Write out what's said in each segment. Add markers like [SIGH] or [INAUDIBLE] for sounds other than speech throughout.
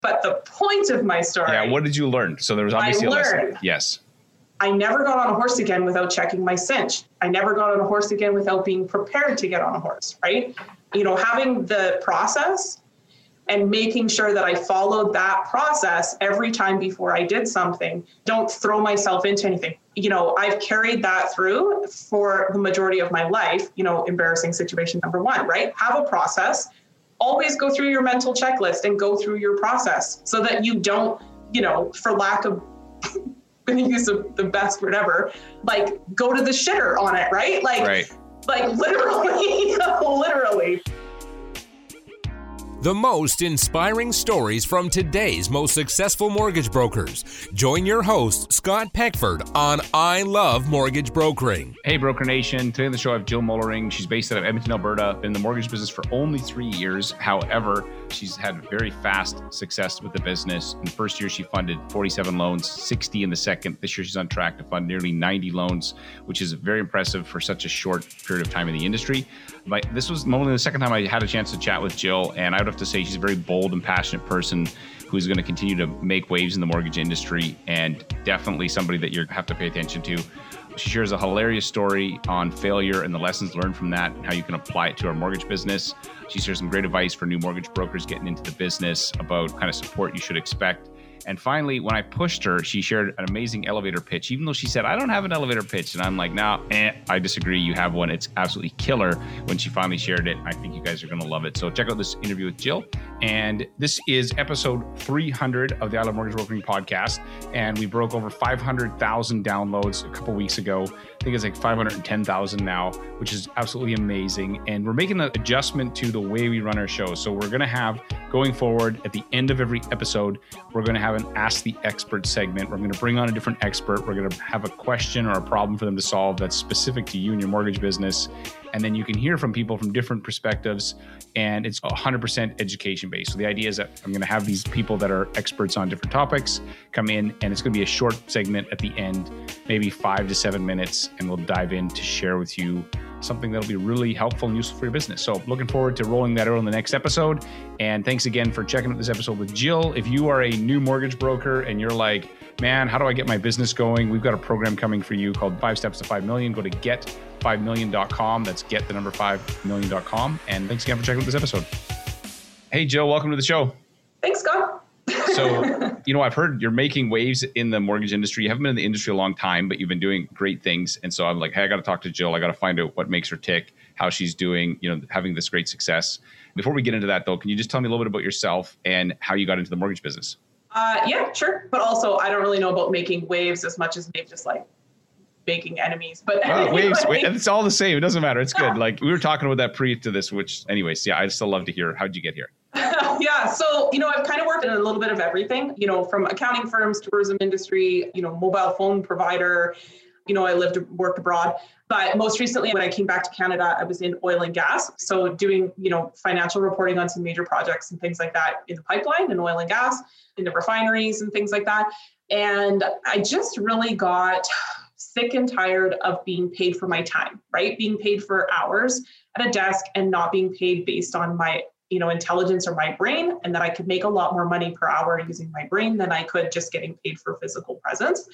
But the point of my story. Yeah, what did you learn? So there was obviously I a lesson. learned. Yes. I never got on a horse again without checking my cinch. I never got on a horse again without being prepared to get on a horse, right? You know, having the process and making sure that I followed that process every time before I did something. Don't throw myself into anything. You know, I've carried that through for the majority of my life. You know, embarrassing situation number one, right? Have a process. Always go through your mental checklist and go through your process so that you don't, you know, for lack of [LAUGHS] to use the, the best word ever, like go to the shitter on it, right? Like, Right. like literally, [LAUGHS] literally. The most inspiring stories from today's most successful mortgage brokers. Join your host, Scott Peckford, on I Love Mortgage Brokering. Hey, Broker Nation. Today on the show, I have Jill Mullering. She's based out of Edmonton, Alberta. Been in the mortgage business for only three years. However, she's had very fast success with the business. In the first year, she funded 47 loans, 60 in the second. This year, she's on track to fund nearly 90 loans, which is very impressive for such a short period of time in the industry. But this was only the second time I had a chance to chat with Jill, and I would have to say she's a very bold and passionate person who's going to continue to make waves in the mortgage industry and definitely somebody that you have to pay attention to. She shares a hilarious story on failure and the lessons learned from that and how you can apply it to our mortgage business. She shares some great advice for new mortgage brokers getting into the business about kind of support you should expect. And finally, when I pushed her, she shared an amazing elevator pitch, even though she said, I don't have an elevator pitch. And I'm like, no, eh, I disagree. You have one. It's absolutely killer when she finally shared it. I think you guys are going to love it. So check out this interview with Jill. And this is episode 300 of the I Love Mortgage Brokering podcast. And we broke over 500,000 downloads a couple weeks ago. I think it's like 510,000 now, which is absolutely amazing. And we're making an adjustment to the way we run our show. So we're going to have going forward at the end of every episode, we're going to have an Ask the Expert segment. We're going to bring on a different expert. We're going to have a question or a problem for them to solve that's specific to you and your mortgage business. And then you can hear from people from different perspectives. And it's 100% education based. So the idea is that I'm going to have these people that are experts on different topics come in, and it's going to be a short segment at the end, maybe five to seven minutes, and we'll dive in to share with you something that'll be really helpful and useful for your business. So, looking forward to rolling that out on the next episode. And thanks again for checking out this episode with Jill. If you are a new mortgage broker and you're like, man, how do I get my business going? We've got a program coming for you called Five Steps to Five Million. Go to get5million.com. That's get the number 5million.com. And thanks again for checking out this episode. Hey, Jill, welcome to the show. Thanks, Scott. So, [LAUGHS] you know, I've heard you're making waves in the mortgage industry. You haven't been in the industry a long time, but you've been doing great things. And so I'm like, hey, I got to talk to Jill. I got to find out what makes her tick, how she's doing, you know, having this great success. Before we get into that, though, can you just tell me a little bit about yourself and how you got into the mortgage business? Uh, yeah, sure. But also, I don't really know about making waves as much as maybe just like making enemies. But waves, wa- it's all the same. It doesn't matter. It's good. [LAUGHS] Like we were talking about that pre to this, which, anyways, yeah, I'd still love to hear. How'd you get here? [LAUGHS] yeah. So, you know, I've kind of worked in a little bit of everything, you know, from accounting firms, tourism industry, you know, mobile phone provider. You know, I lived, worked abroad. But most recently, when I came back to Canada, I was in oil and gas. So, doing, you know, financial reporting on some major projects and things like that in the pipeline and oil and gas, in the refineries and things like that. And I just really got sick and tired of being paid for my time, right? Being paid for hours at a desk and not being paid based on my you know intelligence or my brain and that i could make a lot more money per hour using my brain than i could just getting paid for physical presence.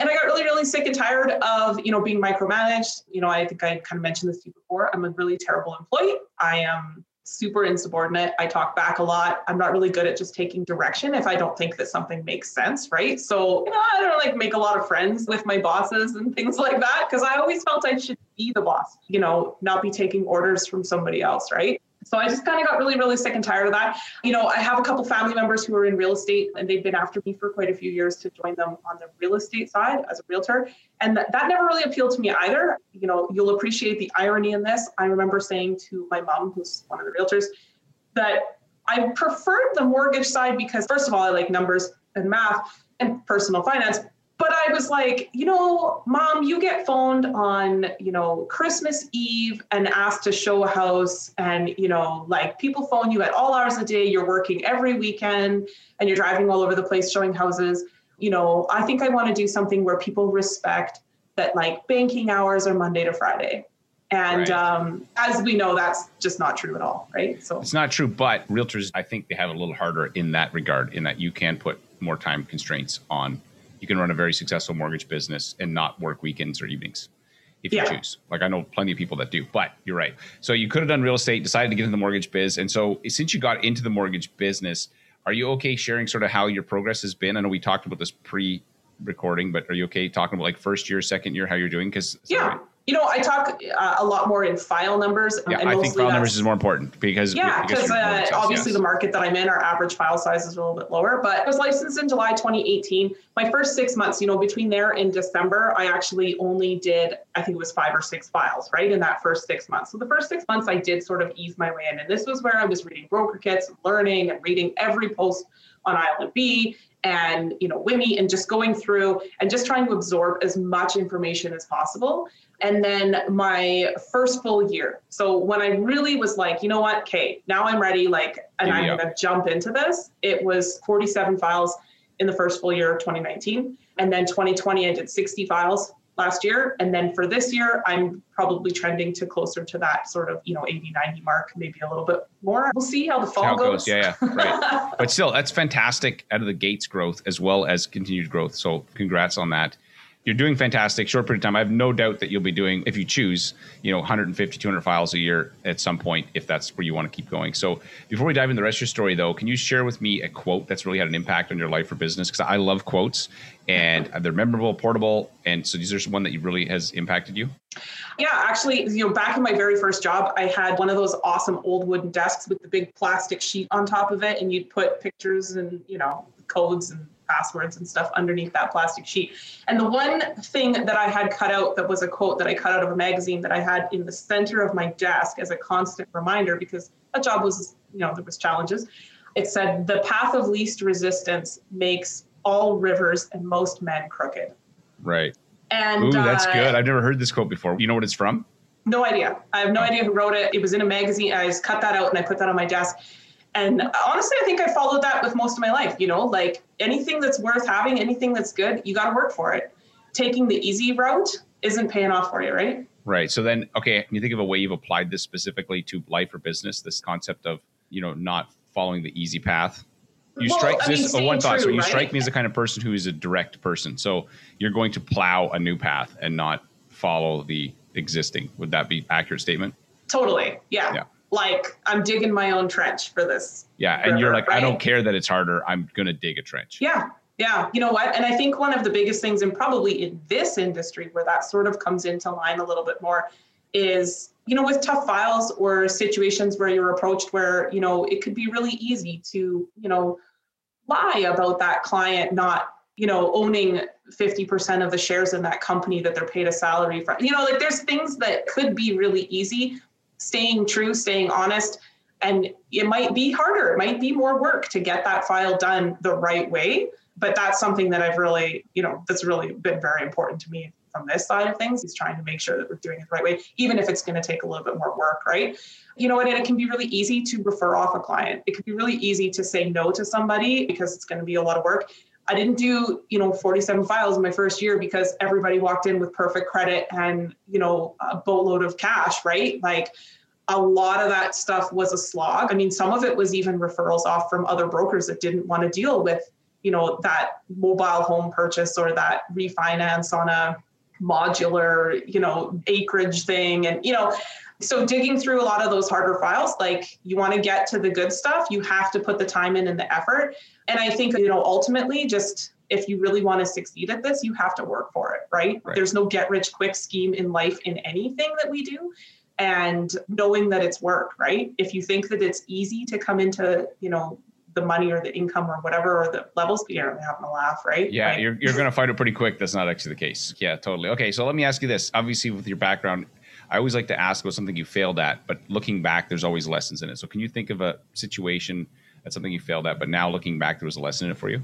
And i got really really sick and tired of you know being micromanaged. You know i think i kind of mentioned this to you before. I'm a really terrible employee. I am super insubordinate. I talk back a lot. I'm not really good at just taking direction if i don't think that something makes sense right? So you know i don't like make a lot of friends with my bosses and things like that because i always felt i should be the boss you know not be taking orders from somebody else right so I just kind of got really, really sick and tired of that. You know, I have a couple family members who are in real estate and they've been after me for quite a few years to join them on the real estate side as a realtor. And that, that never really appealed to me either. You know, you'll appreciate the irony in this. I remember saying to my mom, who's one of the realtors, that I preferred the mortgage side because, first of all, I like numbers and math and personal finance. But I was like, you know, mom, you get phoned on, you know, Christmas Eve and asked to show a house. And, you know, like people phone you at all hours of the day. You're working every weekend and you're driving all over the place showing houses. You know, I think I want to do something where people respect that like banking hours are Monday to Friday. And Right. um, as we know, that's just not true at all, right? So It's not true, but realtors, I think they have a little harder in that regard, in that you can put more time constraints on. You can run a very successful mortgage business and not work weekends or evenings if you choose. Like I know plenty of people that do, but you're right. So you could have done real estate, decided to get into the mortgage biz. And so since you got into the mortgage business, are you okay sharing sort of how your progress has been? I know we talked about this pre recording, but are you okay talking about like first year, second year, how you're doing? Because yeah, you know, I talk uh, a lot more in file numbers. yeah, and I think file numbers is more important because Yeah, because uh, obviously yes. the market that I'm in, our average file size is a little bit lower. But I was licensed in July 2018. My first six months, you know, between there and December, I actually only did, I think it was five or six files, right, in that first six months. So the first six months, I did sort of ease my way in. And this was where I was reading broker kits, and learning and reading every post on ILMB and, you know, WIMI and just going through and just trying to absorb as much information as possible. And then my first full year. So when I really was like, you know what, Kate, now I'm ready, like, and I'm going to jump into this, it was 47 files in the first full year of 2019. And then 2020, I did 60 files last year. And then for this year, I'm probably trending to closer to that sort of, you know, 80, 90 mark, maybe a little bit more. We'll see how the fall how goes. goes. Yeah, yeah, right. [LAUGHS] but still, that's fantastic out of the gates growth as well as continued growth. So congrats on that. You're doing fantastic. Short period of time. I have no doubt that you'll be doing, if you choose, you know, 150, 200 files a year at some point, if that's where you want to keep going. So before we dive into the rest of your story, though, can you share with me a quote that's really had an impact on your life or business? Because I love quotes and they're memorable, portable. And so is there one that you really has impacted you? Yeah, actually, you know, back in my very first job, I had one of those awesome old wooden desks with the big plastic sheet on top of it, and you'd put pictures and you know codes and passwords and stuff underneath that plastic sheet. And the one thing that I had cut out that was a quote that I cut out of a magazine that I had in the center of my desk as a constant reminder because that job was, you know, there was challenges. It said, "The path of least resistance makes all rivers and most men crooked." Right. And Ooh, that's uh, good. I've never heard this quote before. You know what it's from? No idea. I have no idea who wrote it. It was in a magazine. I just cut that out and I put that on my desk. And honestly, I think I followed that with most of my life. You know, like anything that's worth having, anything that's good, you got to work for it. Taking the easy route isn't paying off for you, right? Right. So then, okay, can you think of a way you've applied this specifically to life or business? This concept of you know not following the easy path. You Well, strike I mean, this. one staying thought. so you right? strike me as the kind of person who is a direct person. So you're going to plow a new path and not follow the existing. Would that be accurate statement? Totally. Yeah. Yeah. Like I'm digging my own trench for this. Yeah. And you're River, like, I don't care that it's harder. I'm gonna dig a trench. Yeah. Yeah. You know what? And I think one of the biggest things, and probably in this industry where that sort of comes into line a little bit more, is, you know, with tough files or situations where you're approached where, you know, it could be really easy to, you know, lie about that client not, you know, owning 50% of the shares in that company that they're paid a salary from. You know, like there's things that could be really easy. Staying true, staying honest, and it might be harder it might be more work to get that file done the right way but that's something that i've really you know that's really been very important to me from this side of things is trying to make sure that we're doing it the right way even if it's going to take a little bit more work right? You know and it can be really easy to refer off a client. It can be really easy to say no to somebody because it's going to be a lot of work I didn't do, you know, 47 files in my first year because everybody walked in with perfect credit and, you know, a boatload of cash, right? Like a lot of that stuff was a slog. I mean, some of it was even referrals off from other brokers that didn't want to deal with, you know, that mobile home purchase or that refinance on a modular, you know, acreage thing. And, you know, so digging through a lot of those harder files, like you want to get to the good stuff, you have to put the time in and the effort. And I think, you know, ultimately just if you really want to succeed at this, you have to work for it, right? Right. There's no get rich quick scheme in life in anything that we do. And knowing that it's work, right? If you think that it's easy to come into, you know, the money or the income or whatever or the levels, you're having a laugh, right? Yeah, Like, you're, you're going to find it pretty quick. That's not actually the case. Yeah, totally. Okay, so let me ask you this. Obviously, with your background, I always like to ask about something you failed at, but looking back, there's always lessons in it. So, can you think of a situation that's something you failed at, but now looking back, there was a lesson in it for you?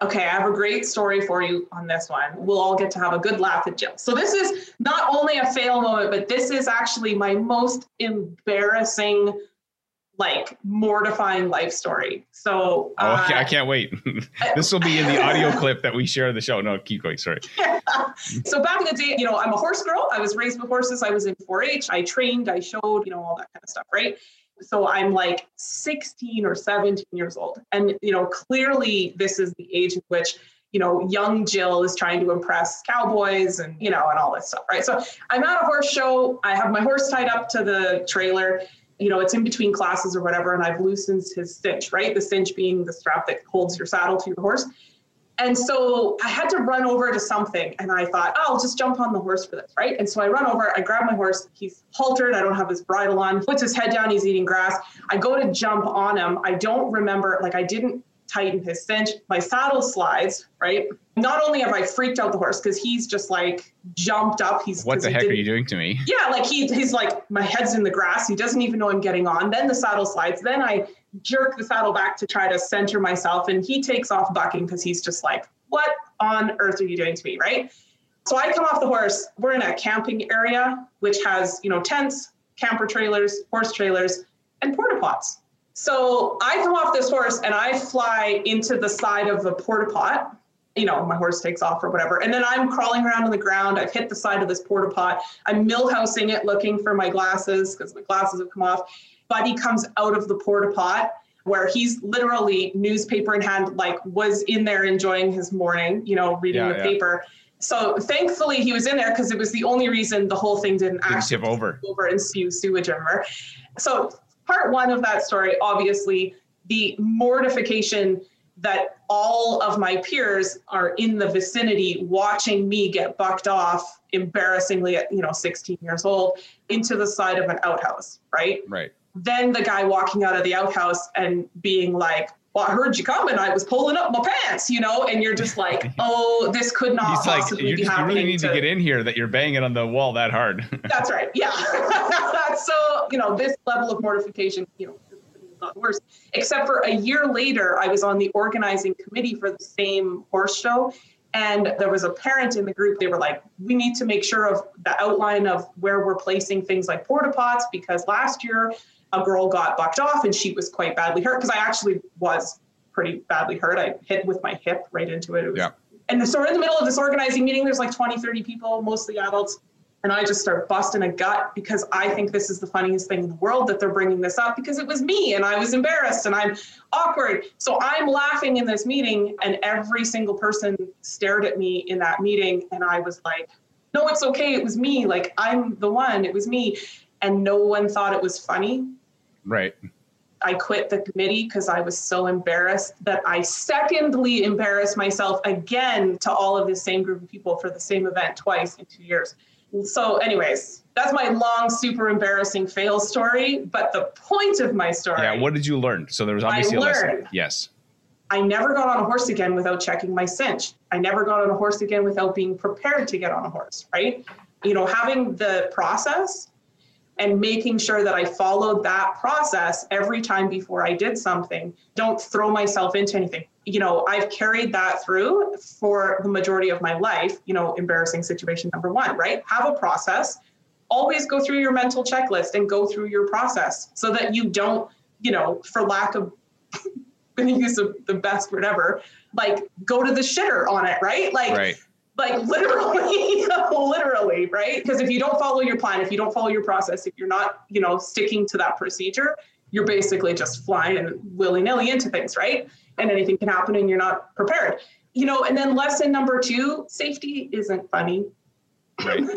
Okay, I have a great story for you on this one. We'll all get to have a good laugh at Jill. So, this is not only a fail moment, but this is actually my most embarrassing like mortifying life story. So oh, uh, I can't wait. [LAUGHS] this will be in the audio [LAUGHS] clip that we share the show. No, keep going. Sorry. Yeah. [LAUGHS] So back in the day, you know, I'm a horse girl. I was raised with horses. I was in 4-H. I trained. I showed. You know, all that kind of stuff. Right. So I'm like 16 or 17 years old, and you know, clearly this is the age in which you know, young Jill is trying to impress cowboys and, you know, and all this stuff, right? So I'm at a horse show. I have my horse tied up to the trailer you know, it's in between classes or whatever, and I've loosened his cinch, right? The cinch being the strap that holds your saddle to your horse. And so I had to run over to something, and I thought, oh, I'll just jump on the horse for this, right? And so I run over, I grab my horse, he's haltered, I don't have his bridle on, puts his head down, he's eating grass. I go to jump on him. I don't remember, like, I didn't tighten his cinch. My saddle slides, right? Not only have I freaked out the horse because he's just like jumped up. He's what the heck are you doing to me? Yeah, like he he's like my head's in the grass. He doesn't even know I'm getting on. Then the saddle slides. Then I jerk the saddle back to try to center myself, and he takes off bucking because he's just like, "What on earth are you doing to me?" Right? So I come off the horse. We're in a camping area which has you know tents, camper trailers, horse trailers, and porta pots. So I come off this horse and I fly into the side of the porta pot. You know, my horse takes off or whatever. And then I'm crawling around on the ground. I've hit the side of this porta pot. I'm millhousing it looking for my glasses because my glasses have come off. Buddy comes out of the porta pot where he's literally newspaper in hand, like was in there enjoying his morning, you know, reading yeah, the yeah. paper. So thankfully he was in there because it was the only reason the whole thing didn't, didn't actually tip over. over and spew sewage everywhere. So part one of that story, obviously, the mortification that all of my peers are in the vicinity watching me get bucked off embarrassingly at you know 16 years old into the side of an outhouse right right then the guy walking out of the outhouse and being like well, I heard you coming. I was pulling up my pants, you know, and you're just like, [LAUGHS] oh, this could not He's possibly like, be just, happening. You really need to, to, get in here that you're banging on the wall that hard. [LAUGHS] that's right. Yeah. [LAUGHS] so, you know, this level of mortification, you know, not worse. Except for a year later, I was on the organizing committee for the same horse show. And there was a parent in the group. They were like, we need to make sure of the outline of where we're placing things like porta pots because last year a girl got bucked off and she was quite badly hurt because I actually was pretty badly hurt. I hit with my hip right into it. it was, yeah. And so we're in the middle of this organizing meeting. There's like 20, 30 people, mostly adults. And I just start busting a gut because I think this is the funniest thing in the world that they're bringing this up because it was me and I was embarrassed and I'm awkward. So I'm laughing in this meeting, and every single person stared at me in that meeting. And I was like, no, it's okay. It was me. Like, I'm the one. It was me. And no one thought it was funny. Right. I quit the committee because I was so embarrassed that I secondly embarrassed myself again to all of the same group of people for the same event twice in two years. So, anyways, that's my long, super embarrassing fail story. But the point of my story. Yeah, what did you learn? So there was obviously I a lesson. Yes. I never got on a horse again without checking my cinch. I never got on a horse again without being prepared to get on a horse, right? You know, having the process and making sure that I followed that process every time before I did something. Don't throw myself into anything. You know, I've carried that through for the majority of my life. You know, embarrassing situation number one, right? Have a process. Always go through your mental checklist and go through your process so that you don't, you know, for lack of [LAUGHS] to use the best word ever, like go to the shitter on it, right? Like, right like [LAUGHS] literally literally right because if you don't follow your plan if you don't follow your process if you're not you know sticking to that procedure you're basically just flying willy-nilly into things right and anything can happen and you're not prepared you know and then lesson number two safety isn't funny right [LAUGHS]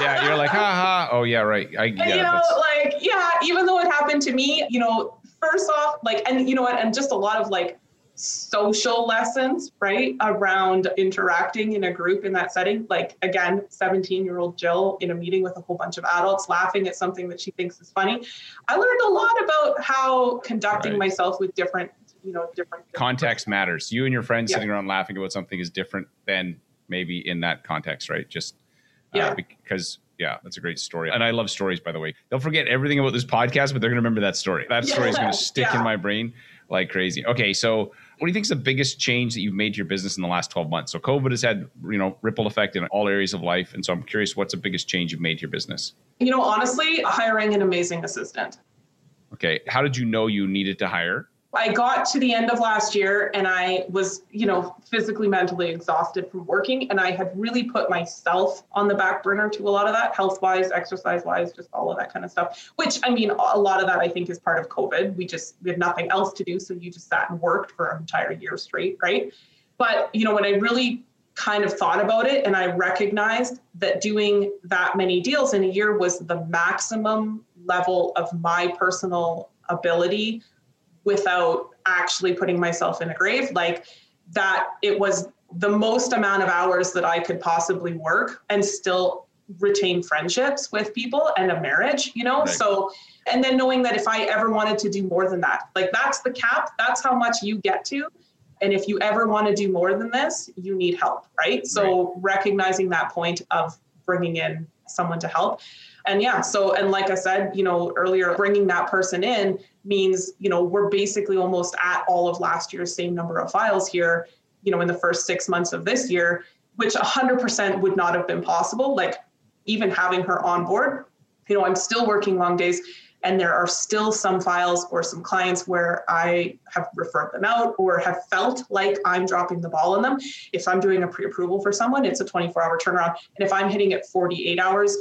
yeah you're like ha ha oh yeah right i yeah you know like yeah even though it happened to me you know first off like and you know what and just a lot of like social lessons, right, around interacting in a group in that setting. Like, again, 17 year old Jill in a meeting with a whole bunch of adults laughing at something that she thinks is funny. I learned a lot about how conducting right. myself with different, you know, different, different context people. matters. You and your friends yeah. sitting around laughing about something is different than maybe in that context, right? Just uh, yeah, because yeah, that's a great story. And I love stories, by the way. They'll forget everything about this podcast, but they're going to remember that story. That story is going [LAUGHS] to stick yeah. in my brain like crazy. Okay, so what do you think is the biggest change that you've made to your business in the last 12 months? So COVID has had, you know, ripple effect in all areas of life. And so I'm curious, what's the biggest change you've made to your business? You know, honestly, hiring an amazing assistant. Okay. How did you know you needed to hire? I got to the end of last year and I was, you know, physically, mentally exhausted from working. And I had really put myself on the back burner to a lot of that, health wise, exercise wise, just all of that kind of stuff. Which, I mean, a lot of that I think is part of COVID. We just, we had nothing else to do. So you just sat and worked for an entire year straight, right? But, you know, when I really kind of thought about it and I recognized that doing that many deals in a year was the maximum level of my personal ability without actually putting myself in a grave like that it was the most amount of hours that I could possibly work and still retain friendships with people and a marriage, you know? Right. So, and then knowing that if I ever wanted to do more than that, like that's the cap, that's how much you get to. And if you ever want to do more than this, you need help, right? So, right. recognizing that point of bringing in someone to help. And yeah, so, and like I said, you know, earlier, bringing that person in means, you know, we're basically almost at all of last year's same number of files here, you know, in the first six months of this year, which 100% would not have been possible. Like even having her on board, you know, I'm still working long days and there are still some files or some clients where I have referred them out or have felt like I'm dropping the ball on them. If I'm doing a pre approval for someone, it's a 24 hour turnaround. And if I'm hitting it 48 hours,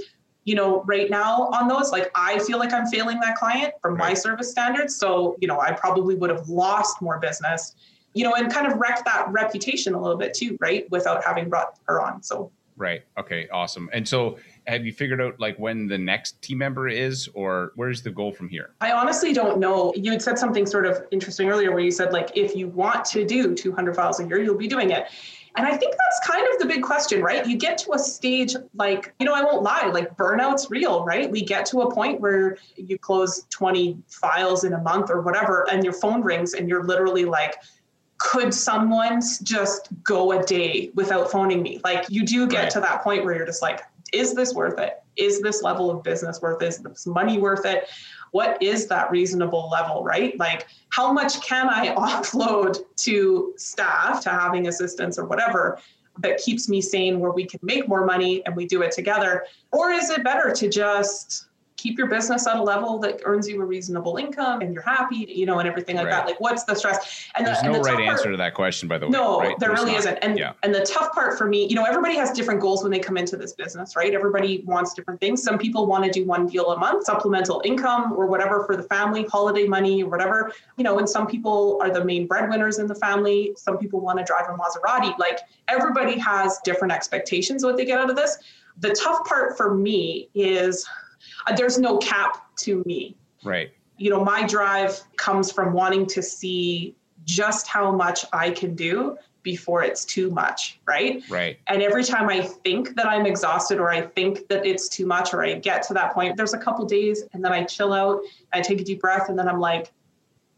you know, right now on those, like I feel like I'm failing that client from my service standards. So, you know, I probably would have lost more business, you know, and kind of wrecked that reputation a little bit too, right? Without having brought her on. So, right. Okay. Awesome. And so, have you figured out like when the next team member is or where's the goal from here? I honestly don't know. You had said something sort of interesting earlier where you said like if you want to do 200 files a year, you'll be doing it. And I think that's kind of the big question, right? You get to a stage like, you know, I won't lie, like burnout's real, right? We get to a point where you close 20 files in a month or whatever, and your phone rings and you're literally like, could someone just go a day without phoning me? Like you do get right. to that point where you're just like, is this worth it? Is this level of business worth it? Is this money worth it? What is that reasonable level, right? Like, how much can I [LAUGHS] offload to staff, to having assistance or whatever? that keeps me sane where we can make more money and we do it together? Or is it better to just keep your business at a level that earns you a reasonable income and you're happy, you know, and everything like right. that. Like, what's the stress? And There's the, no and the right answer to that question, by the way. No, right? there There's really not. isn't. And yeah. and the tough part for me, you know, everybody has different goals when they come into this business, right? Everybody wants different things. Some people want to do one deal a month, supplemental income or whatever for the family, holiday money or whatever, you know, and some people are the main breadwinners in the family. Some people want to drive a Maserati. Like everybody has different expectations what they get out of this. The tough part for me is uh, there's no cap to me. Right. You know, my drive comes from wanting to see just how much I can do before it's too much, right? Right. And every time I think that I'm exhausted or I think that it's too much or I get to that point, there's a couple days and then I chill out, I take a deep breath and then I'm like,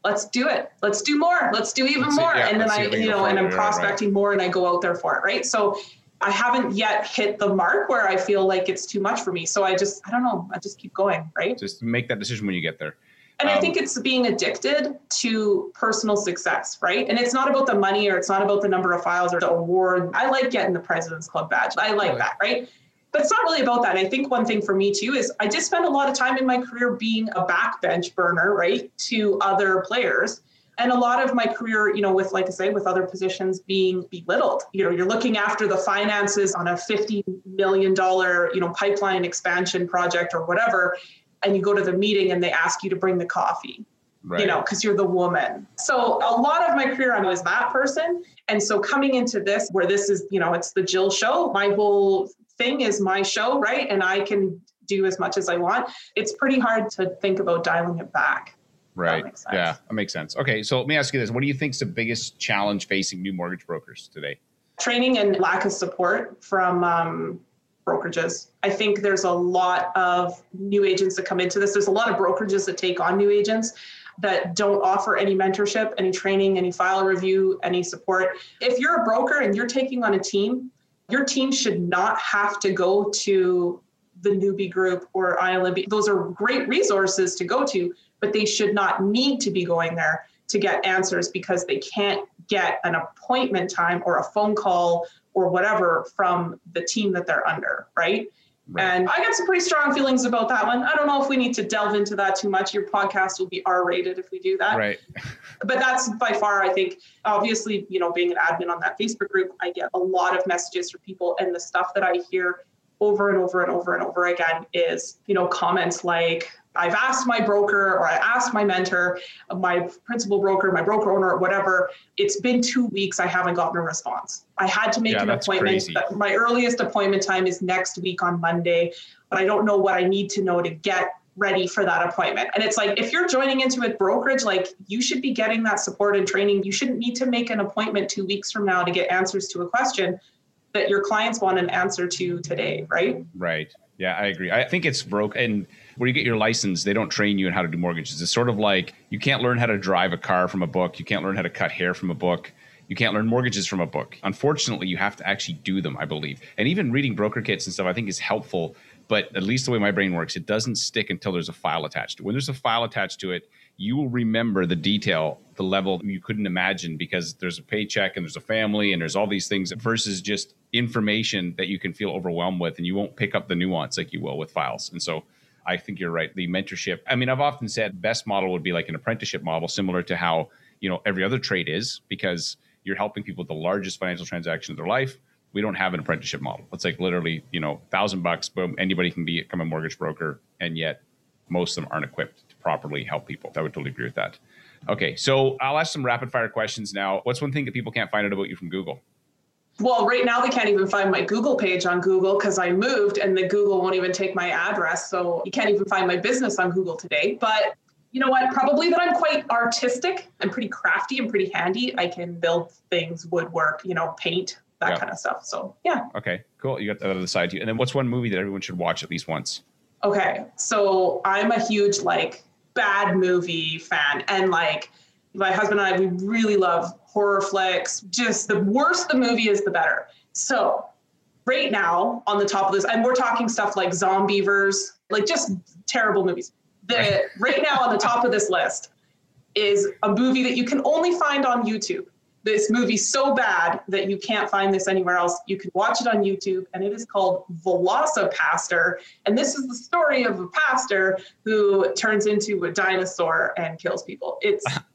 let's do it. Let's do more. Let's do even let's more. See, yeah, and then I, you know, and I'm prospecting right. more and I go out there for it, right? So I haven't yet hit the mark where I feel like it's too much for me. So I just, I don't know, I just keep going, right? Just make that decision when you get there. And um, I think it's being addicted to personal success, right? And it's not about the money or it's not about the number of files or the award. I like getting the President's Club badge. I like that, right? But it's not really about that. I think one thing for me too is I did spend a lot of time in my career being a backbench burner, right, to other players and a lot of my career you know with like i say with other positions being belittled you know you're looking after the finances on a 50 million dollar you know pipeline expansion project or whatever and you go to the meeting and they ask you to bring the coffee right. you know because you're the woman. So a lot of my career i was that person. And so coming into this where this is you know it's the jill show my whole thing is my show right? And i can do as much as i want. It's pretty hard to think about dialing it back Right. That yeah, that makes sense. Okay, so let me ask you this: What do you think is the biggest challenge facing new mortgage brokers today? Training and lack of support from um, brokerages. I think there's a lot of new agents that come into this. There's a lot of brokerages that take on new agents that don't offer any mentorship, any training, any file review, any support. If you're a broker and you're taking on a team, your team should not have to go to the newbie group or ILMB. Those are great resources to go to, but they should not need to be going there to get answers because they can't get an appointment time or a phone call or whatever from the team that they're under, right? Right. And I got some pretty strong feelings about that one. I don't know if we need to delve into that too much. Your podcast will be R rated if we do that. Right. [LAUGHS] but that's by far, I think, obviously, you know, being an admin on that Facebook group, I get a lot of messages from people and the stuff that I hear over and over and over and over again is, you know, comments like, I've asked my broker or I asked my mentor, my principal broker, my broker owner, whatever. It's been two weeks. I haven't gotten a response. I had to make yeah, an appointment. Crazy. My earliest appointment time is next week on Monday, but I don't know what I need to know to get ready for that appointment. And it's like, if you're joining into a brokerage, like you should be getting that support and training. You shouldn't need to make an appointment two weeks from now to get answers to a question that your clients want an answer to today, right? Right. Yeah, I agree. I think it's broke. And where you get your license, they don't train you in how to do mortgages. It's sort of like you can't learn how to drive a car from a book. You can't learn how to cut hair from a book. You can't learn mortgages from a book. Unfortunately, you have to actually do them, I believe. And even reading broker kits and stuff, I think is helpful. But at least the way my brain works, it doesn't stick until there's a file attached. When there's a file attached to it, you will remember the detail, the level you couldn't imagine because there's a paycheck and there's a family and there's all these things versus just information that you can feel overwhelmed with and you won't pick up the nuance like you will with files. And so I think you're right. The mentorship. I mean, I've often said best model would be like an apprenticeship model, similar to how you know every other trade is, because you're helping people with the largest financial transaction of their life. We don't have an apprenticeship model. It's like literally, you know, thousand bucks, boom, anybody can become a mortgage broker, and yet most of them aren't equipped to properly help people. I would totally agree with that. Okay, so I'll ask some rapid fire questions now. What's one thing that people can't find out about you from Google? Well, right now they can't even find my Google page on Google because I moved and the Google won't even take my address. So you can't even find my business on Google today. But you know what? Probably that I'm quite artistic. I'm pretty crafty and pretty handy. I can build things, woodwork, you know, paint, that yeah. kind of stuff. So yeah. Okay, cool. You got that other the side too. And then what's one movie that everyone should watch at least once? Okay. So I'm a huge like bad movie fan and like my husband and I, we really love horror flicks. Just the worse the movie is, the better. So, right now on the top of this, and we're talking stuff like Zombeavers, like just terrible movies. The right now on the top of this list is a movie that you can only find on YouTube. This movie so bad that you can't find this anywhere else. You can watch it on YouTube, and it is called VelociPastor. And this is the story of a pastor who turns into a dinosaur and kills people. It's [LAUGHS]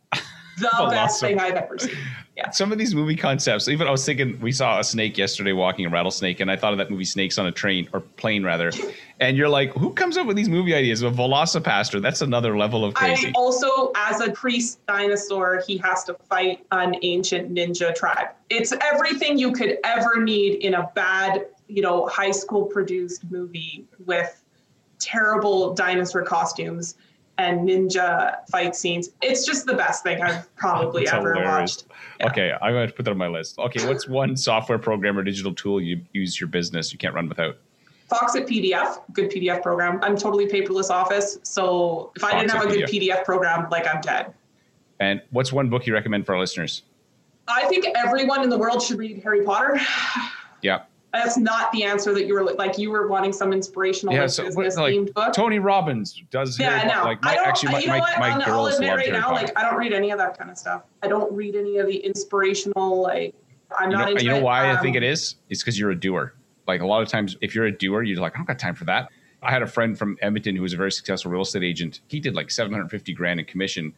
the best thing I've ever seen. Yeah. Some of these movie concepts, even I was thinking, we saw a snake yesterday walking a rattlesnake, and I thought of that movie Snakes on a Train or Plane rather. [LAUGHS] And you're like, who comes up with these movie ideas? A VelociPastor, that's another level of crazy. I also, as a priest dinosaur, he has to fight an ancient ninja tribe. It's everything you could ever need in a bad, you know, high school produced movie with terrible dinosaur costumes and ninja fight scenes. It's just the best thing I've probably ever hilarious. watched. Yeah. Okay, I'm going to put that on my list. Okay, what's one software program or digital tool you use your business you can't run without? Fox Foxit PDF, good PDF program. I'm totally paperless office, so if I didn't have a good PDF. PDF program, like I'm dead. And what's one book you recommend for our listeners? I think everyone in the world should read Harry Potter. [SIGHS] [LAUGHS] That's not the answer that you were like you were wanting some inspirational yeah, like, so, business like, themed book. Tony Robbins does yeah, Harry, no. like my, I don't, actually my, you know my, my I'll, girls I'll admit right now, like I don't read any of that kind of stuff. I don't read any of the inspirational like I'm you not know, You know it. why um, I think it is? It's because you're a doer. Like a lot of times if you're a doer, you're like, I don't got time for that. I had a friend from Edmonton who was a very successful real estate agent. He did like 750 grand in commission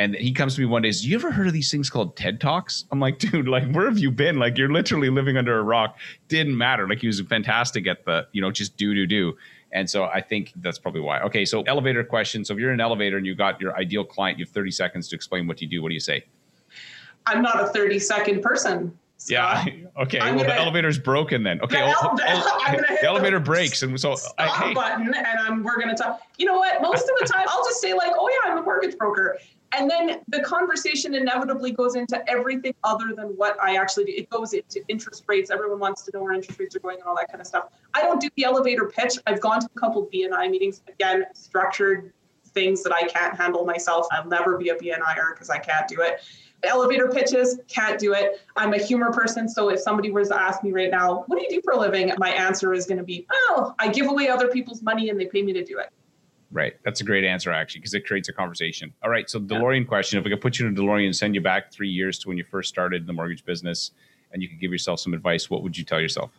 and he comes to me one day, says, You ever heard of these things called TED Talks? I'm like, dude, like, where have you been? Like, you're literally living under a rock. Didn't matter. Like, he was fantastic at the, you know, just do, do, do. And so I think that's probably why. Okay, so elevator question. So if you're in an elevator and you got your ideal client, you have 30 seconds to explain what you do. What do you say? I'm not a 30 second person. Scott. Yeah. [LAUGHS] Okay. I'm well, gonna, the elevator's broken then. Okay. The, oh, oh, [LAUGHS] the elevator breaks, and so uh, stop I, hey. button, and I'm, we're gonna talk. You know what? Most of the time, I'll just say like, "Oh yeah, I'm a mortgage broker," And then the conversation inevitably goes into everything other than what I actually do. It goes into interest rates. Everyone wants to know where interest rates are going and all that kind of stuff. I don't do the elevator pitch. I've gone to a couple BNI meetings, again, structured things that I can't handle myself. I'll never be a BNIer because I can't do it. Elevator pitches, can't do it. I'm a humor person. So if somebody was to ask me right now, what do you do for a living? My answer is going to be, oh, I give away other people's money and they pay me to do it. Right. That's a great answer, actually, because it creates a conversation. All right. So, DeLorean yeah. question if we could put you in a DeLorean and send you back three years to when you first started in the mortgage business and you could give yourself some advice, what would you tell yourself?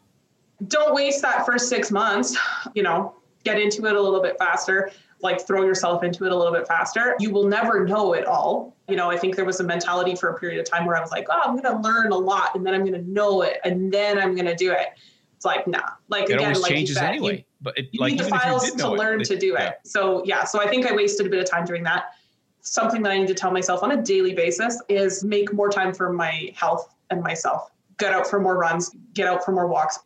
don't waste that first six months, you know, get into it a little bit faster, like throw yourself into it a little bit faster. You will never know it all. You know, I think there was a mentality for a period of time where I was like, oh, I'm going to learn a lot and then I'm going to know it and then I'm going to do it. It's like, nah, like it again, always like changes you said, anyway. you, but it, you like need the even if you files to it, learn it- to do it. So yeah, so I think I wasted a bit of time doing that. Something that I need to tell myself on a daily basis is make more time for my health and myself. Get out for more runs, get out for more walks.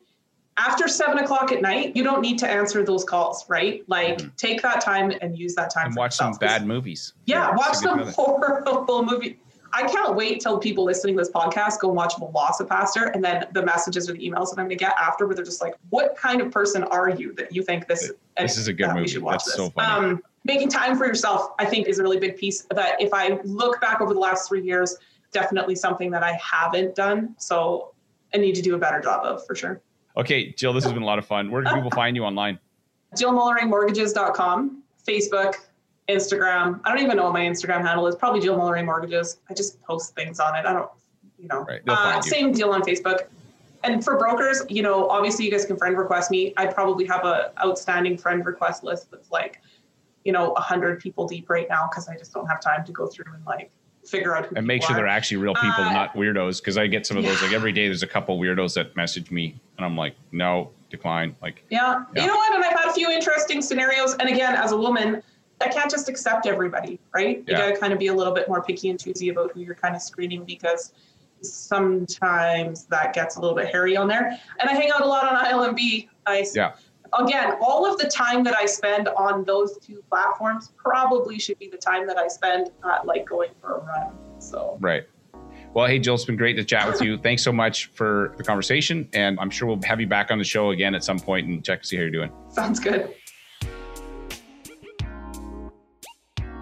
After seven o'clock at night, you don't need to answer those calls, right? Like Mhm. take that time and use that time And watch some bad movies. Yeah, That's watch some [LAUGHS] horrible movie. I can't wait till people listening to this podcast go and watch VelociPastor and then the messages or the emails that I'm gonna get after where they're just like, what kind of person are you that you think this This is a good we movie. should watch That's so funny. Um, making time for yourself, I think, is a really big piece that if I look back over the last three years, definitely something that I haven't done. So I need to do a better job of for sure. Okay, Jill, this has been a lot of fun. Where can people find you online? [LAUGHS] JillMulleringMortgages.com, Facebook, Instagram. I don't even know what my Instagram handle is. Probably Jill Mullering Mortgages. I just post things on it. I don't, you know. Right, Uh, you. same deal on Facebook. And for brokers, you know, obviously you guys can friend request me. I probably have a outstanding friend request list that's like, you know, a hundred people deep right now because I just don't have time to go through and like figure out who And make sure are. they're actually real people, Uh, not weirdos. Because I get some of those. Like every day, there's a couple weirdos that message me, and I'm like, no, decline. Like, Yeah. Yeah. You know what? And I've had a few interesting scenarios. And again, as a woman, I can't just accept everybody, right? You got to kind of be a little bit more picky and choosy about who you're kind of screening because sometimes that gets a little bit hairy on there. And I hang out a lot on ILMB. I, Yeah. Again, all of the time that I spend on those two platforms probably should be the time that I spend at like going for a run. So right. Well, hey, Jill, it's been great to chat with you. [LAUGHS] Thanks so much for the conversation, and I'm sure we'll have you back on the show again at some point and check to see how you're doing. sounds good.